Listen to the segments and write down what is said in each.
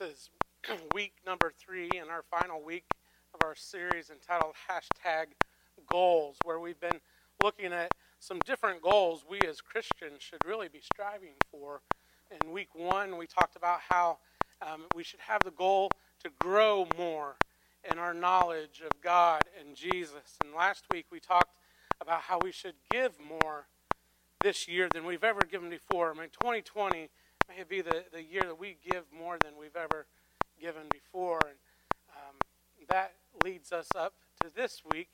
This is week number three in our final week of our series entitled Hashtag Goals, where we've been looking at some different goals we as Christians should really be striving for. In week one, we talked about how um, we should have the goal to grow more in our knowledge of God and Jesus. And last week, we talked about how we should give more this year than we've ever given before. I mean, 2020 may be the, the year that we give more than we've ever given before. And um, that leads us up to this week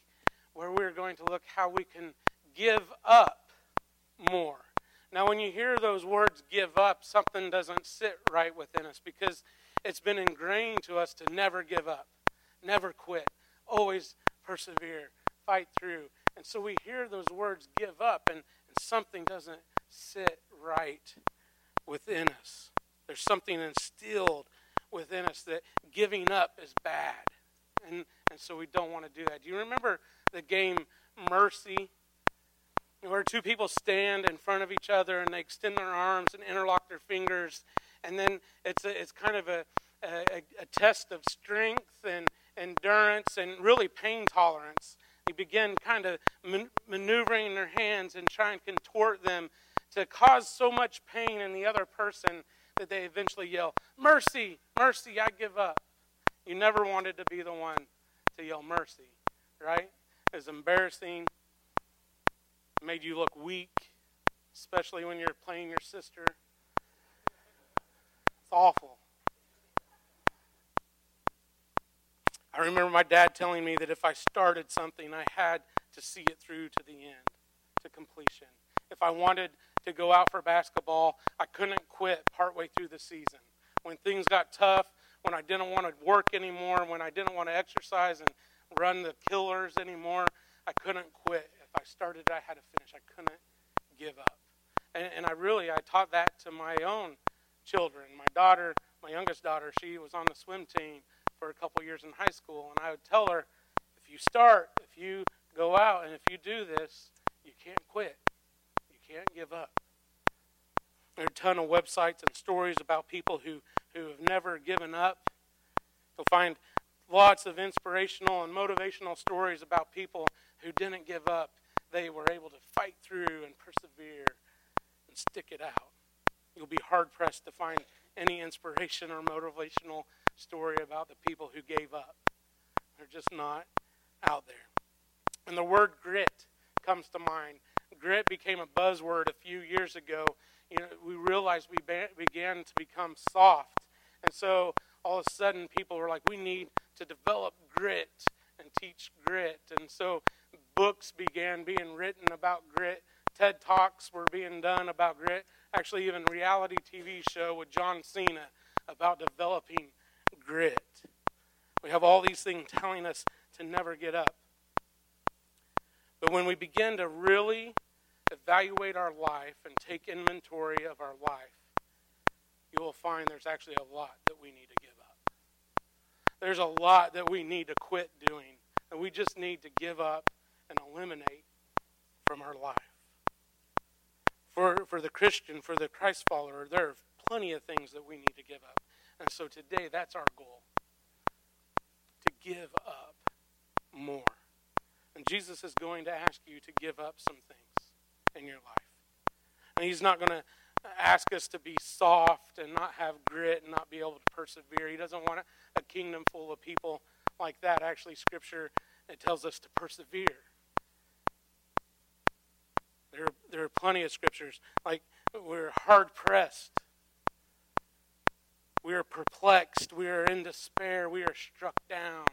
where we're going to look how we can give up more. Now, when you hear those words give up, something doesn't sit right within us because it's been ingrained to us to never give up, never quit, always persevere, fight through. And so we hear those words give up, and, and something doesn't sit right within us. There's something instilled within us that giving up is bad. And, and so we don't want to do that. Do you remember the game Mercy? Where two people stand in front of each other and they extend their arms and interlock their fingers. And then it's, a, it's kind of a, a, a test of strength and endurance and really pain tolerance. They begin kind of man- maneuvering their hands and try and contort them to cause so much pain in the other person that they eventually yell, Mercy, mercy, I give up. You never wanted to be the one to yell mercy, right? It was embarrassing, made you look weak, especially when you're playing your sister. It's awful. I remember my dad telling me that if I started something, I had to see it through to the end, to completion. If I wanted to go out for basketball. I couldn't quit partway through the season. When things got tough, when I didn't want to work anymore, when I didn't want to exercise and run the killers anymore, I couldn't quit. If I started, I had to finish. I couldn't give up. And, and I really, I taught that to my own children. My daughter, my youngest daughter, she was on the swim team for a couple years in high school, and I would tell her, if you start, if you go out, and if you do this, you can't quit can't give up. There are a ton of websites and stories about people who, who have never given up. You'll find lots of inspirational and motivational stories about people who didn't give up. They were able to fight through and persevere and stick it out. You'll be hard pressed to find any inspiration or motivational story about the people who gave up. They're just not out there. And the word grit comes to mind grit became a buzzword a few years ago, you know, we realized we began to become soft. And so all of a sudden people were like, we need to develop grit and teach grit. And so books began being written about grit. TED Talks were being done about grit. Actually, even reality TV show with John Cena about developing grit. We have all these things telling us to never get up. But when we begin to really evaluate our life and take inventory of our life, you will find there's actually a lot that we need to give up. There's a lot that we need to quit doing, and we just need to give up and eliminate from our life. For, for the Christian, for the Christ follower, there are plenty of things that we need to give up. And so today, that's our goal to give up more. And Jesus is going to ask you to give up some things in your life. And He's not going to uh, ask us to be soft and not have grit and not be able to persevere. He doesn't want a, kingdom full of people like that. Actually, Scripture it tells us to persevere. There, there are plenty of scriptures like we're hard pressed, we are perplexed, we are in despair, we are struck down.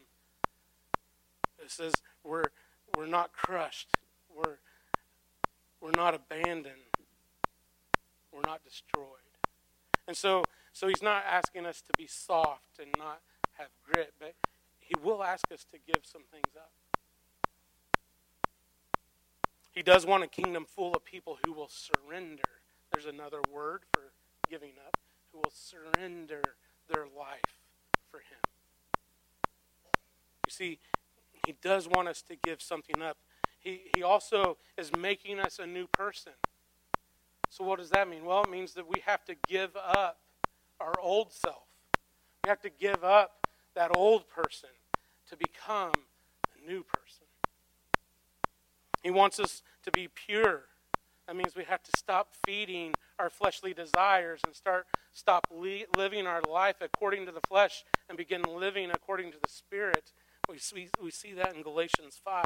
It says we're we're not crushed, we're we're not abandoned. We're not destroyed. And so, so he's not asking us to be soft and not have grit, but he will ask us to give some things up. He does want a kingdom full of people who will surrender. There's another word for giving up, who will surrender their life for him. You see, he does want us to give something up he, he also is making us a new person. So, what does that mean? Well, it means that we have to give up our old self. We have to give up that old person to become a new person. He wants us to be pure. That means we have to stop feeding our fleshly desires and start stop li- living our life according to the flesh and begin living according to the spirit. We see, we see that in Galatians 5.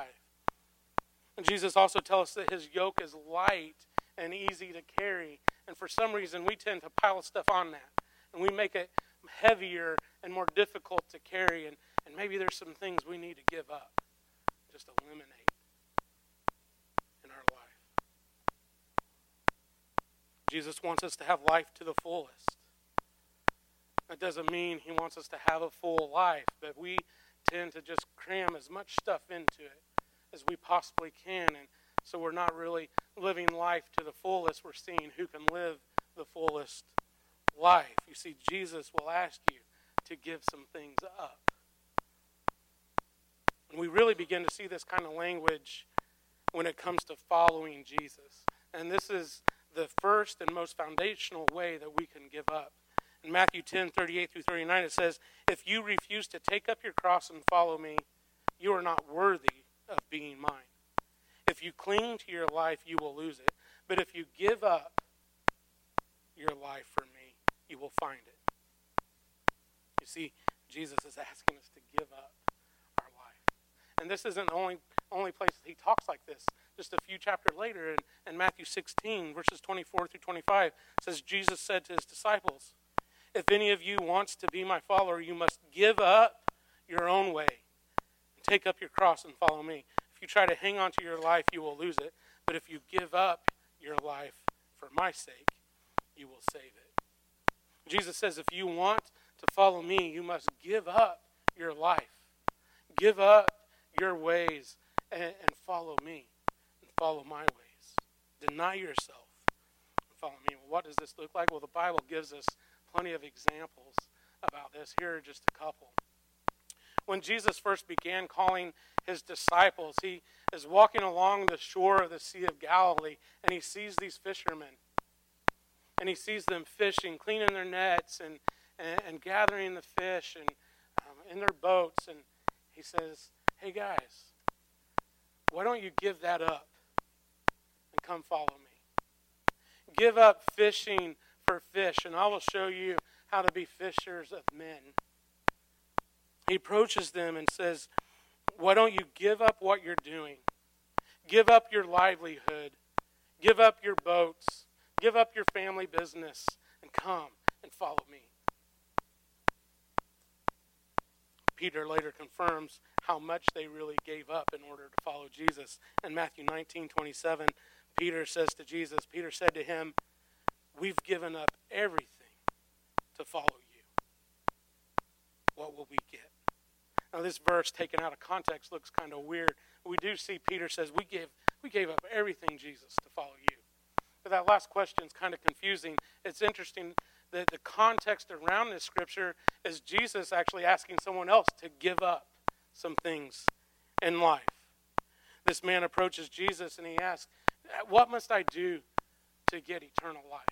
And Jesus also tells us that his yoke is light and easy to carry. And for some reason, we tend to pile stuff on that. And we make it heavier and more difficult to carry. And, and maybe there's some things we need to give up, just eliminate. In our life. Jesus wants us to have life to the fullest. That doesn't mean he wants us to have a full life, but we tend to just cram as much stuff into it as we possibly can. And so we're not really living life to the fullest. We're seeing who can live the fullest life. You see, Jesus will ask you to give some things up. And we really begin to see this kind of language when it comes to following Jesus. And this is the first and most foundational way that we can give up. In Matthew 10 38 through 39, it says, If you refuse to take up your cross and follow me, you are not worthy of being mine. If you cling to your life, you will lose it. But if you give up your life for me, you will find it. You see, Jesus is asking us to give up our life. And this isn't the only, only place that he talks like this just a few chapters later in, in Matthew 16, verses 24 through 25, says, Jesus said to his disciples, If any of you wants to be my follower, you must give up your own way and take up your cross and follow me. If you try to hang on to your life, you will lose it. But if you give up your life for my sake, you will save it. Jesus says, if you want to follow me, you must give up your life. Give up your ways and, and follow me and follow my ways. Deny yourself and follow me. Well, what does this look like? Well, the Bible gives us plenty of examples about this. Here are just a couple. When Jesus first began calling his disciples, he is walking along the shore of the Sea of Galilee and he sees these fishermen. And he sees them fishing, cleaning their nets and, and, and gathering the fish and um, in their boats. And he says, Hey guys, why don't you give that up? And come follow me. Give up fishing for fish, and I will show you how to be fishers of men. He approaches them and says, Why don't you give up what you're doing? Give up your livelihood. Give up your boats. Give up your family business and come and follow me. Peter later confirms how much they really gave up in order to follow Jesus. In Matthew 19 27, Peter says to Jesus, Peter said to him, We've given up everything to follow you. What will we get? Now, this verse taken out of context looks kind of weird. We do see Peter says, We gave, we gave up everything, Jesus, to follow you. But that last question is kind of confusing. It's interesting that the context around this scripture is Jesus actually asking someone else to give up some things in life. This man approaches Jesus and he asks, what must I do to get eternal life?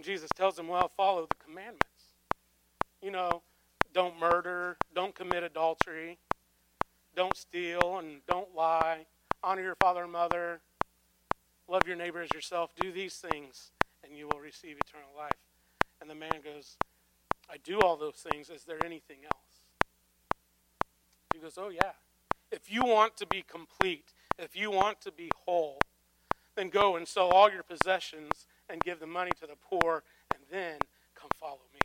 And Jesus tells him, Well, follow the commandments. You know, don't murder, don't commit adultery, don't steal, and don't lie, honor your father and mother, love your neighbor as yourself. Do these things, and you will receive eternal life. And the man goes, I do all those things. Is there anything else? He goes, Oh, yeah. If you want to be complete, if you want to be whole, then go and sell all your possessions and give the money to the poor, and then come follow me.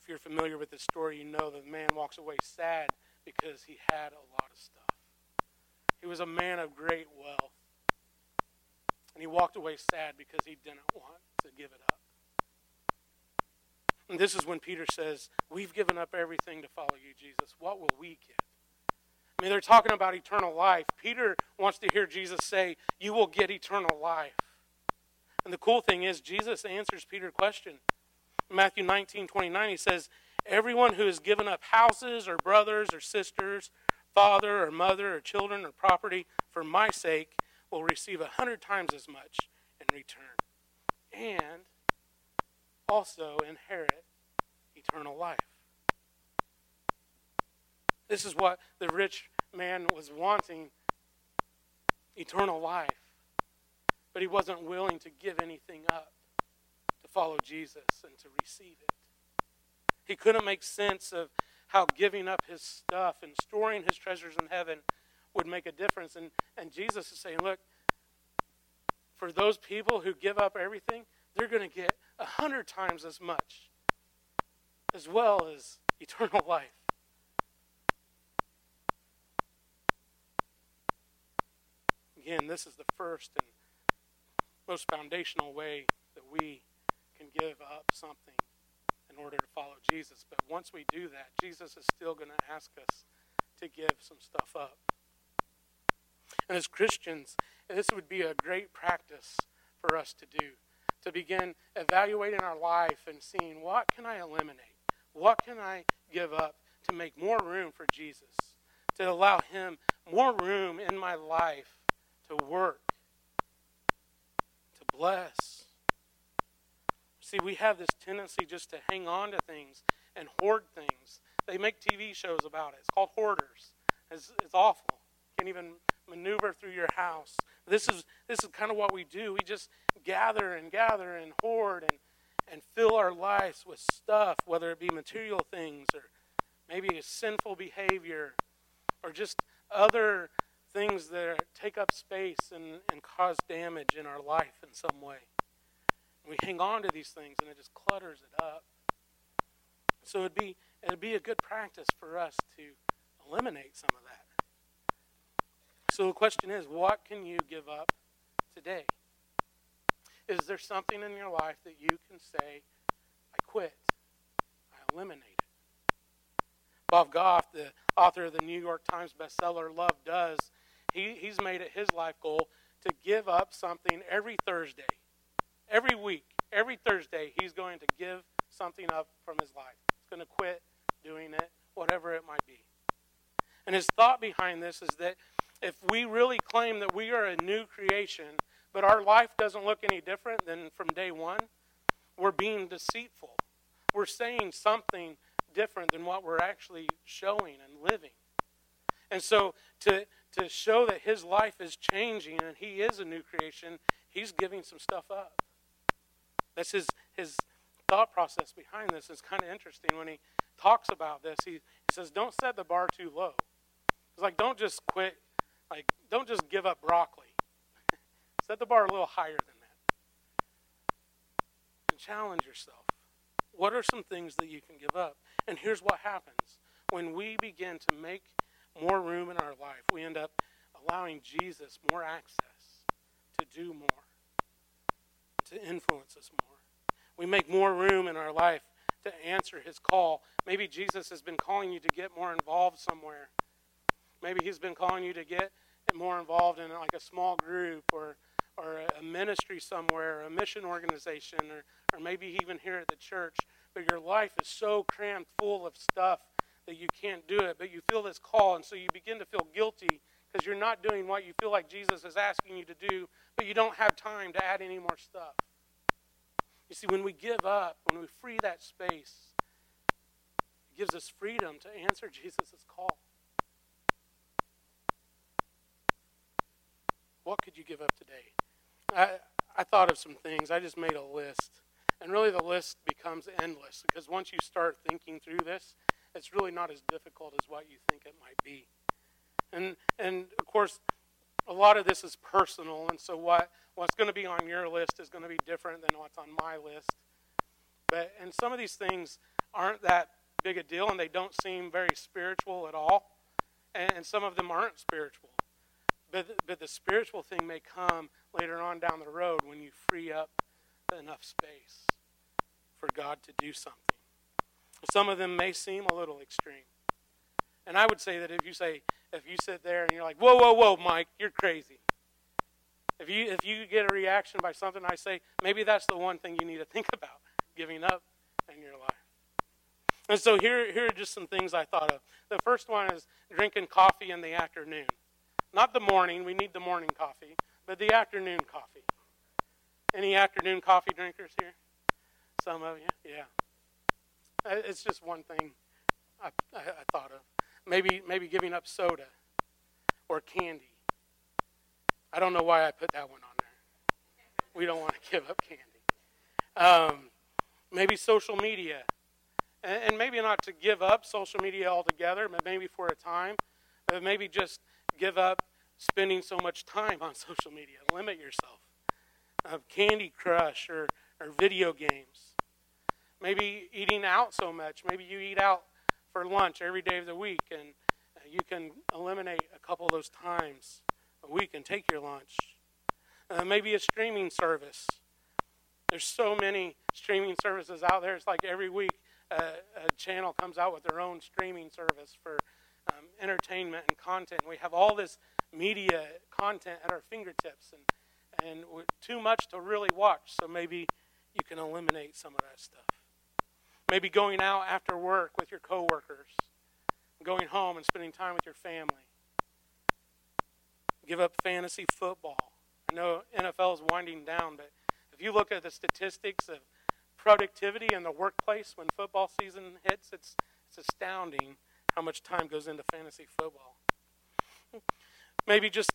If you're familiar with this story, you know the man walks away sad because he had a lot of stuff. He was a man of great wealth. And he walked away sad because he didn't want to give it up. And this is when Peter says, We've given up everything to follow you, Jesus. What will we get? I mean, they're talking about eternal life. Peter wants to hear Jesus say, You will get eternal life. And the cool thing is, Jesus answers Peter's question. In Matthew 19 29, he says, Everyone who has given up houses or brothers or sisters, father or mother or children or property for my sake will receive a hundred times as much in return. And also inherit eternal life. This is what the rich man was wanting eternal life. But he wasn't willing to give anything up to follow Jesus and to receive it. He couldn't make sense of how giving up his stuff and storing his treasures in heaven would make a difference. And, and Jesus is saying, look, for those people who give up everything, they're going to get a hundred times as much, as well as eternal life. Again, this is the first and most foundational way that we can give up something in order to follow Jesus. But once we do that, Jesus is still going to ask us to give some stuff up. And as Christians, this would be a great practice for us to do to begin evaluating our life and seeing what can I eliminate? What can I give up to make more room for Jesus? To allow him more room in my life to work, to bless. See, we have this tendency just to hang on to things and hoard things. They make TV shows about it. It's called Hoarders. It's, it's awful. Can't even maneuver through your house. This is this is kind of what we do. We just gather and gather and hoard and and fill our lives with stuff, whether it be material things or maybe a sinful behavior or just other things that take up space and, and cause damage in our life in some way. We hang on to these things and it just clutters it up. So it'd be it'd be a good practice for us to eliminate some of that. So the question is, what can you give up today? Is there something in your life that you can say, I quit, I eliminate it? Bob Goff, the author of the New York Times bestseller Love Does, he, he's made it his life goal to give up something every Thursday. Every week, every Thursday, he's going to give something up from his life. He's going to quit doing it, whatever it might be. And his thought behind this is that if we really claim that we are a new creation, but our life doesn't look any different than from day one, we're being deceitful. We're saying something different than what we're actually showing and living. And so to, to show that his life is changing and he is a new creation, he's giving some stuff up. That's his, his thought process behind this. It's kind of interesting when he talks about this. He, he says, Don't set the bar too low. It's like, don't just quit like, don't just give up broccoli. Set the bar a little higher than that. And challenge yourself. What are some things that you can give up? And here's what happens when we begin to make more room in our life, we end up allowing Jesus more access to do more, to influence us more. We make more room in our life to answer his call. Maybe Jesus has been calling you to get more involved somewhere Maybe He's been calling you to get more involved in like a small group or or a ministry somewhere, a mission organization, or, or maybe even here at the church. But your life is so crammed full of stuff that you can't do it. But you feel this call, and so you begin to feel guilty because you're not doing what you feel like Jesus is asking you to do, but you don't have time to add any more stuff. You see, when we give up, when we free that space, it gives us freedom to answer Jesus' call. What could you give up today? I, I thought of some things. I just made a list. And really, the list becomes endless because once you start thinking through this, it's really not as difficult as what you think it might be. And, and of course, a lot of this is personal, and so what, what's going to be on your list is going to be different than what's on my list. But and some of these things aren't that big a deal, and they don't seem very spiritual at all. And, and some of them aren't spiritual. But, but the spiritual thing may come later on down the road when you free up enough space for God to do something. Some of them may seem a little extreme. And I would say that if you say, if you sit there and you're like, whoa, whoa, whoa, Mike, you're crazy. If you, if you get a reaction by something I say, maybe that's the one thing you need to think about giving up in your life. And so here, here are just some things I thought of. The first one is drinking coffee in the afternoon. Not the morning, we need the morning coffee, but the afternoon coffee. Any afternoon coffee drinkers here? Some of you, yeah. It's just one thing I, I, I thought of. Maybe maybe giving up soda or candy. I don't know why I put that one on there. We don't want to give up candy. Um, maybe social media, and, and maybe not to give up social media altogether, but maybe for a time. But maybe just give up spending so much time on social media. Limit yourself. Uh, Candy Crush or, or video games. Maybe eating out so much. Maybe you eat out for lunch every day of the week, and uh, you can eliminate a couple of those times a week and take your lunch. Uh, maybe a streaming service. There's so many streaming services out there. It's like every week uh, a channel comes out with their own streaming service for um, entertainment and content. We have all this media content at our fingertips, and and too much to really watch. So maybe you can eliminate some of that stuff. Maybe going out after work with your coworkers, going home and spending time with your family. Give up fantasy football. I know NFL is winding down, but if you look at the statistics of productivity in the workplace when football season hits, it's it's astounding how much time goes into fantasy football. Maybe just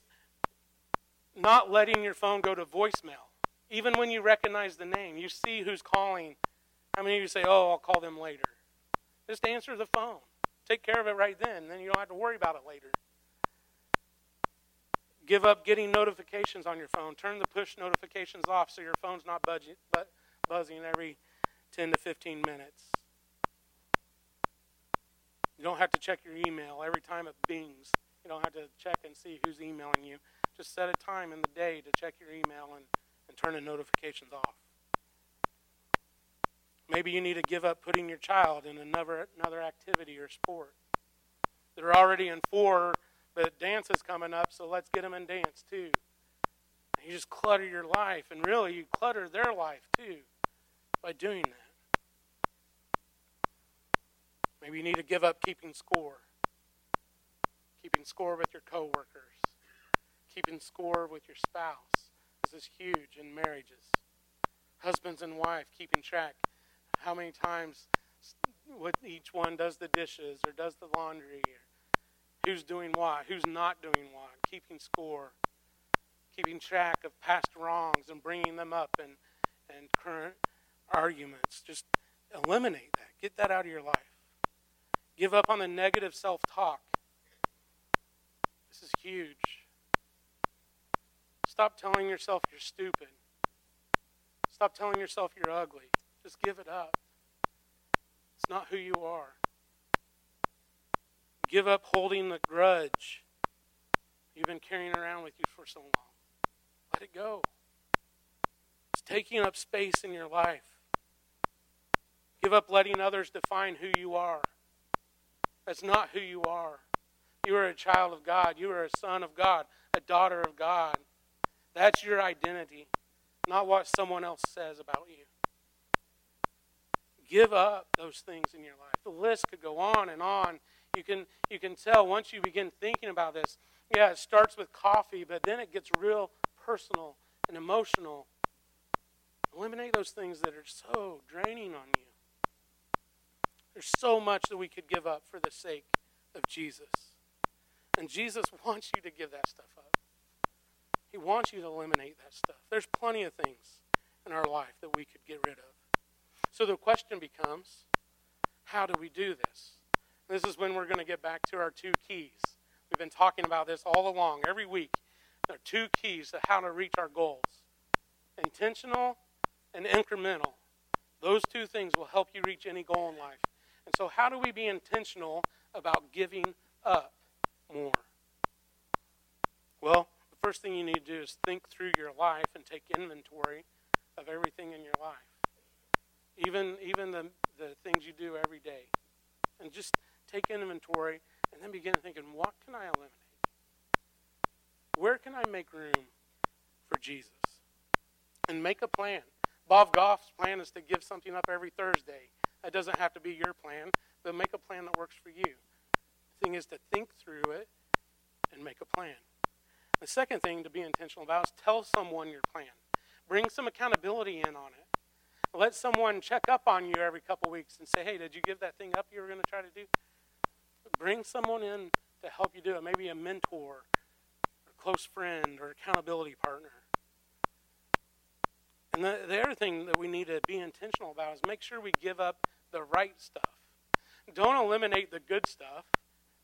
not letting your phone go to voicemail. Even when you recognize the name, you see who's calling. How many of you say, Oh, I'll call them later? Just answer the phone. Take care of it right then, then you don't have to worry about it later. Give up getting notifications on your phone. Turn the push notifications off so your phone's not buzzing every 10 to 15 minutes. You don't have to check your email every time it bings. You don't have to check and see who's emailing you. Just set a time in the day to check your email and, and turn the notifications off. Maybe you need to give up putting your child in another, another activity or sport. They're already in four, but dance is coming up, so let's get them in dance too. You just clutter your life, and really, you clutter their life too by doing that. Maybe you need to give up keeping score. Keeping score with your coworkers. Keeping score with your spouse. This is huge in marriages. Husbands and wife keeping track how many times what each one does the dishes or does the laundry or who's doing what, who's not doing what, keeping score, keeping track of past wrongs and bringing them up and, and current arguments. Just eliminate that. Get that out of your life. Give up on the negative self talk. This is huge. Stop telling yourself you're stupid. Stop telling yourself you're ugly. Just give it up. It's not who you are. Give up holding the grudge you've been carrying around with you for so long. Let it go. It's taking up space in your life. Give up letting others define who you are. That's not who you are. You are a child of God. You are a son of God, a daughter of God. That's your identity, not what someone else says about you. Give up those things in your life. The list could go on and on. You can you can tell once you begin thinking about this. Yeah, it starts with coffee, but then it gets real personal and emotional. Eliminate those things that are so draining on you. There's so much that we could give up for the sake of Jesus. And Jesus wants you to give that stuff up. He wants you to eliminate that stuff. There's plenty of things in our life that we could get rid of. So the question becomes how do we do this? This is when we're going to get back to our two keys. We've been talking about this all along, every week. There are two keys to how to reach our goals intentional and incremental. Those two things will help you reach any goal in life. And so, how do we be intentional about giving up more? Well, the first thing you need to do is think through your life and take inventory of everything in your life, even even the the things you do every day, and just take inventory and then begin thinking, what can I eliminate? Where can I make room for Jesus? And make a plan. Bob Goff's plan is to give something up every Thursday. That doesn't have to be your plan, but make a plan that works for you. The thing is to think through it and make a plan. The second thing to be intentional about is tell someone your plan. Bring some accountability in on it. Let someone check up on you every couple weeks and say, hey, did you give that thing up you were going to try to do? Bring someone in to help you do it, maybe a mentor, or close friend, or accountability partner. And the, the other thing that we need to be intentional about is make sure we give up the right stuff. Don't eliminate the good stuff,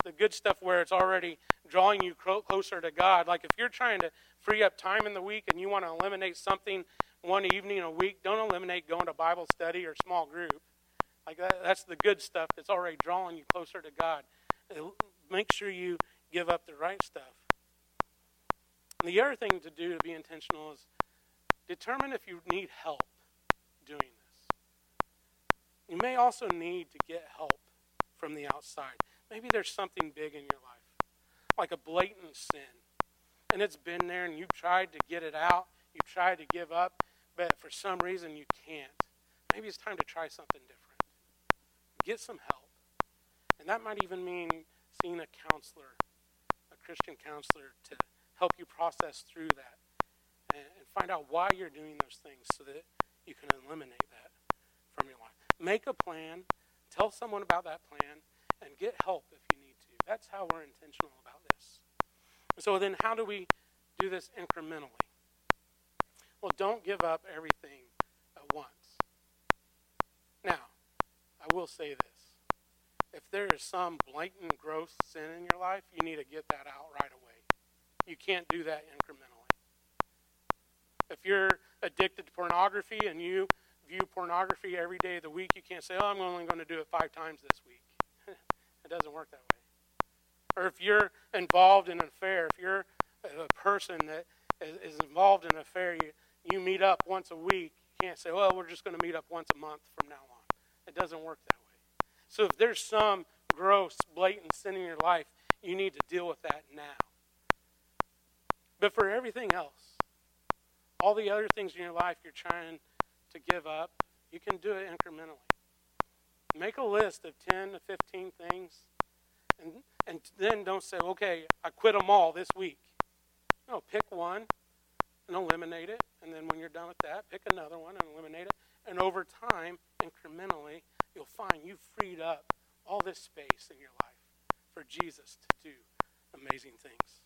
the good stuff where it's already drawing you closer to God. Like if you're trying to free up time in the week and you want to eliminate something one evening a week, don't eliminate going to Bible study or small group. Like that, that's the good stuff that's already drawing you closer to God. Uh, make sure you give up the right stuff. And the other thing to do to be intentional is determine if you need help doing this. You may also need to get help from the outside. Maybe there's something big in your life, like a blatant sin, and it's been there and you've tried to get it out, you've tried to give up, but for some reason you can't. Maybe it's time to try something different. Get some help. And that might even mean seeing a counselor, a Christian counselor, to help you process through that and, and find out why you're doing those things so that you can eliminate that from your life. Make a plan, tell someone about that plan, and get help if you need to. That's how we're intentional about this. So then, how do we do this incrementally? Well, don't give up everything at once. Now, I will say this. If there is some blatant, gross sin in your life, you need to get that out right away. You can't do that incrementally. If you're addicted to pornography and you view pornography every day of the week, you can't say, oh, I'm only going to do it five times this week. it doesn't work that way. Or if you're involved in an affair, if you're a person that is involved in an affair, you, you meet up once a week, you can't say, well, we're just going to meet up once a month from now on. It doesn't work that way. So if there's some gross, blatant sin in your life, you need to deal with that now. But for everything else, all the other things in your life you're trying to give up, you can do it incrementally. Make a list of 10 to 15 things, and, and then don't say, okay, I quit them all this week. No, pick one and eliminate it. And then when you're done with that, pick another one and eliminate it. And over time, incrementally, you'll find you've freed up all this space in your life for Jesus to do amazing things.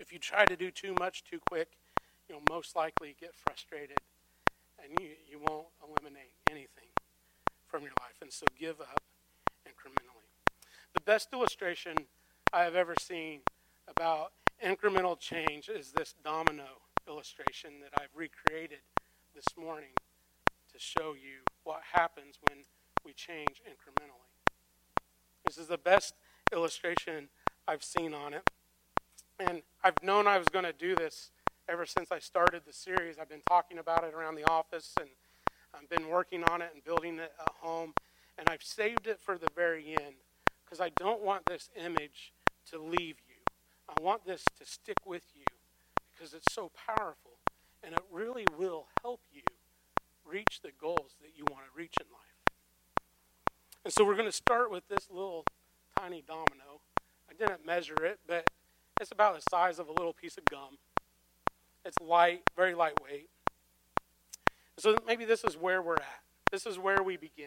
If you try to do too much too quick, you'll most likely get frustrated and you, you won't eliminate anything from your life. And so give up incrementally. The best illustration I have ever seen about incremental change is this domino illustration that I've recreated this morning to show you what happens when we change incrementally. This is the best illustration I've seen on it. And I've known I was going to do this ever since I started the series. I've been talking about it around the office and I've been working on it and building it at home. And I've saved it for the very end because I don't want this image to leave. I want this to stick with you because it's so powerful and it really will help you reach the goals that you want to reach in life. And so we're going to start with this little tiny domino. I didn't measure it, but it's about the size of a little piece of gum. It's light, very lightweight. So maybe this is where we're at. This is where we begin.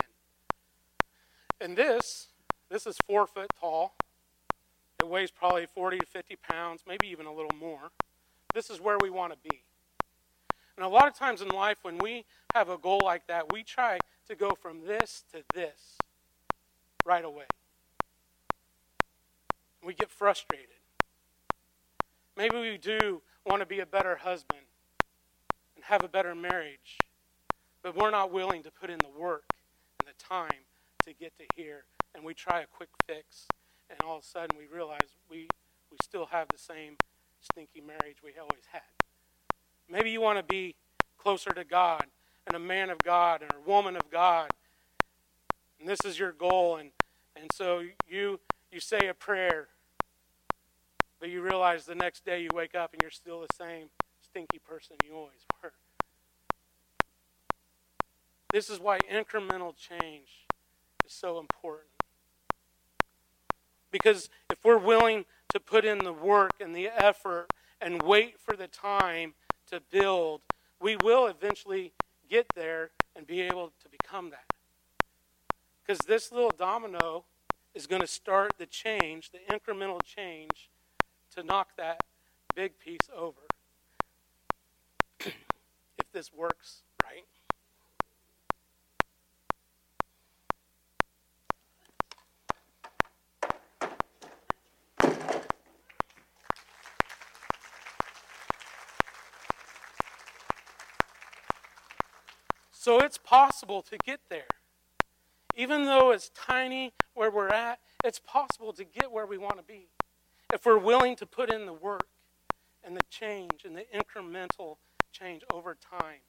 And this, this is four foot tall. Weighs probably 40 to 50 pounds, maybe even a little more. This is where we want to be. And a lot of times in life, when we have a goal like that, we try to go from this to this right away. We get frustrated. Maybe we do want to be a better husband and have a better marriage, but we're not willing to put in the work and the time to get to here. And we try a quick fix, and all of a sudden we realize we, we still have the same stinky marriage we always had. Maybe you want to be closer to God and a man of God and a woman of God. And this is your goal and and so you you say a prayer but you realize the next day you wake up and you're still the same stinky person you always were. This is why incremental change is so important. Because if we're willing to put in the work and the effort and wait for the time to build, we will eventually get there and be able to become that. Because this little domino is going to start the change, the incremental change, to knock that big piece over. if this works right. So it's possible to get there. Even though it's tiny where we're at, it's possible to get where we want to be. If we're willing to put in the work and the change and the incremental change over time,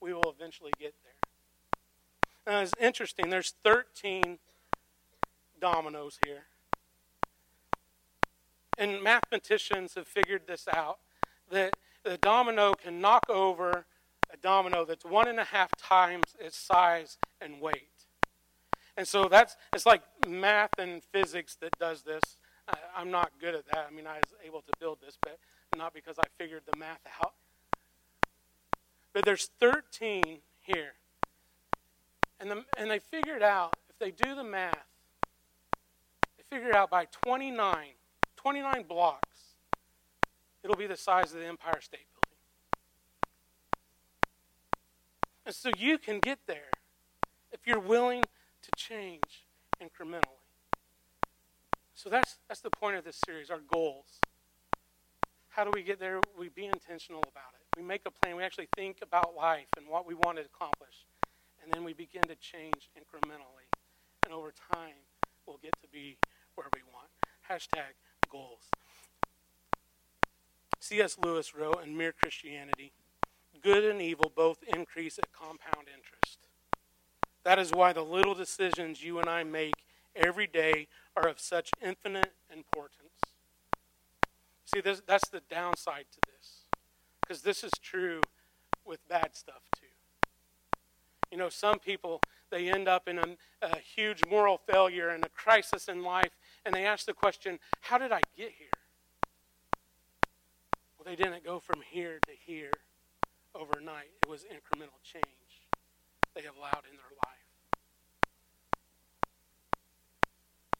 we will eventually get there. Now, it's interesting, there's 13 dominoes here. And mathematicians have figured this out that the domino can knock over domino that's one and a half times its size and weight. And so that's it's like math and physics that does this. I, I'm not good at that. I mean, I was able to build this, but not because I figured the math out. But there's 13 here. And, the, and they figured out, if they do the math, they figured out by 29, 29 blocks, it'll be the size of the Empire State Building. And so you can get there if you're willing to change incrementally. So that's, that's the point of this series, our goals. How do we get there? We be intentional about it. We make a plan. We actually think about life and what we want to accomplish. And then we begin to change incrementally. And over time, we'll get to be where we want. Hashtag goals. C.S. Lewis wrote in Mere Christianity Good and evil both increase at compound interest. That is why the little decisions you and I make every day are of such infinite importance. See, this, that's the downside to this. Because this is true with bad stuff, too. You know, some people, they end up in a, a huge moral failure and a crisis in life, and they ask the question, How did I get here? Well, they didn't go from here to here overnight, it was incremental change they allowed in their life.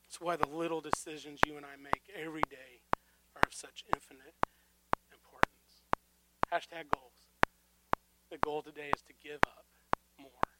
That's why the little decisions you and I make every day are of such infinite importance. Hashtag goals. The goal today is to give up more.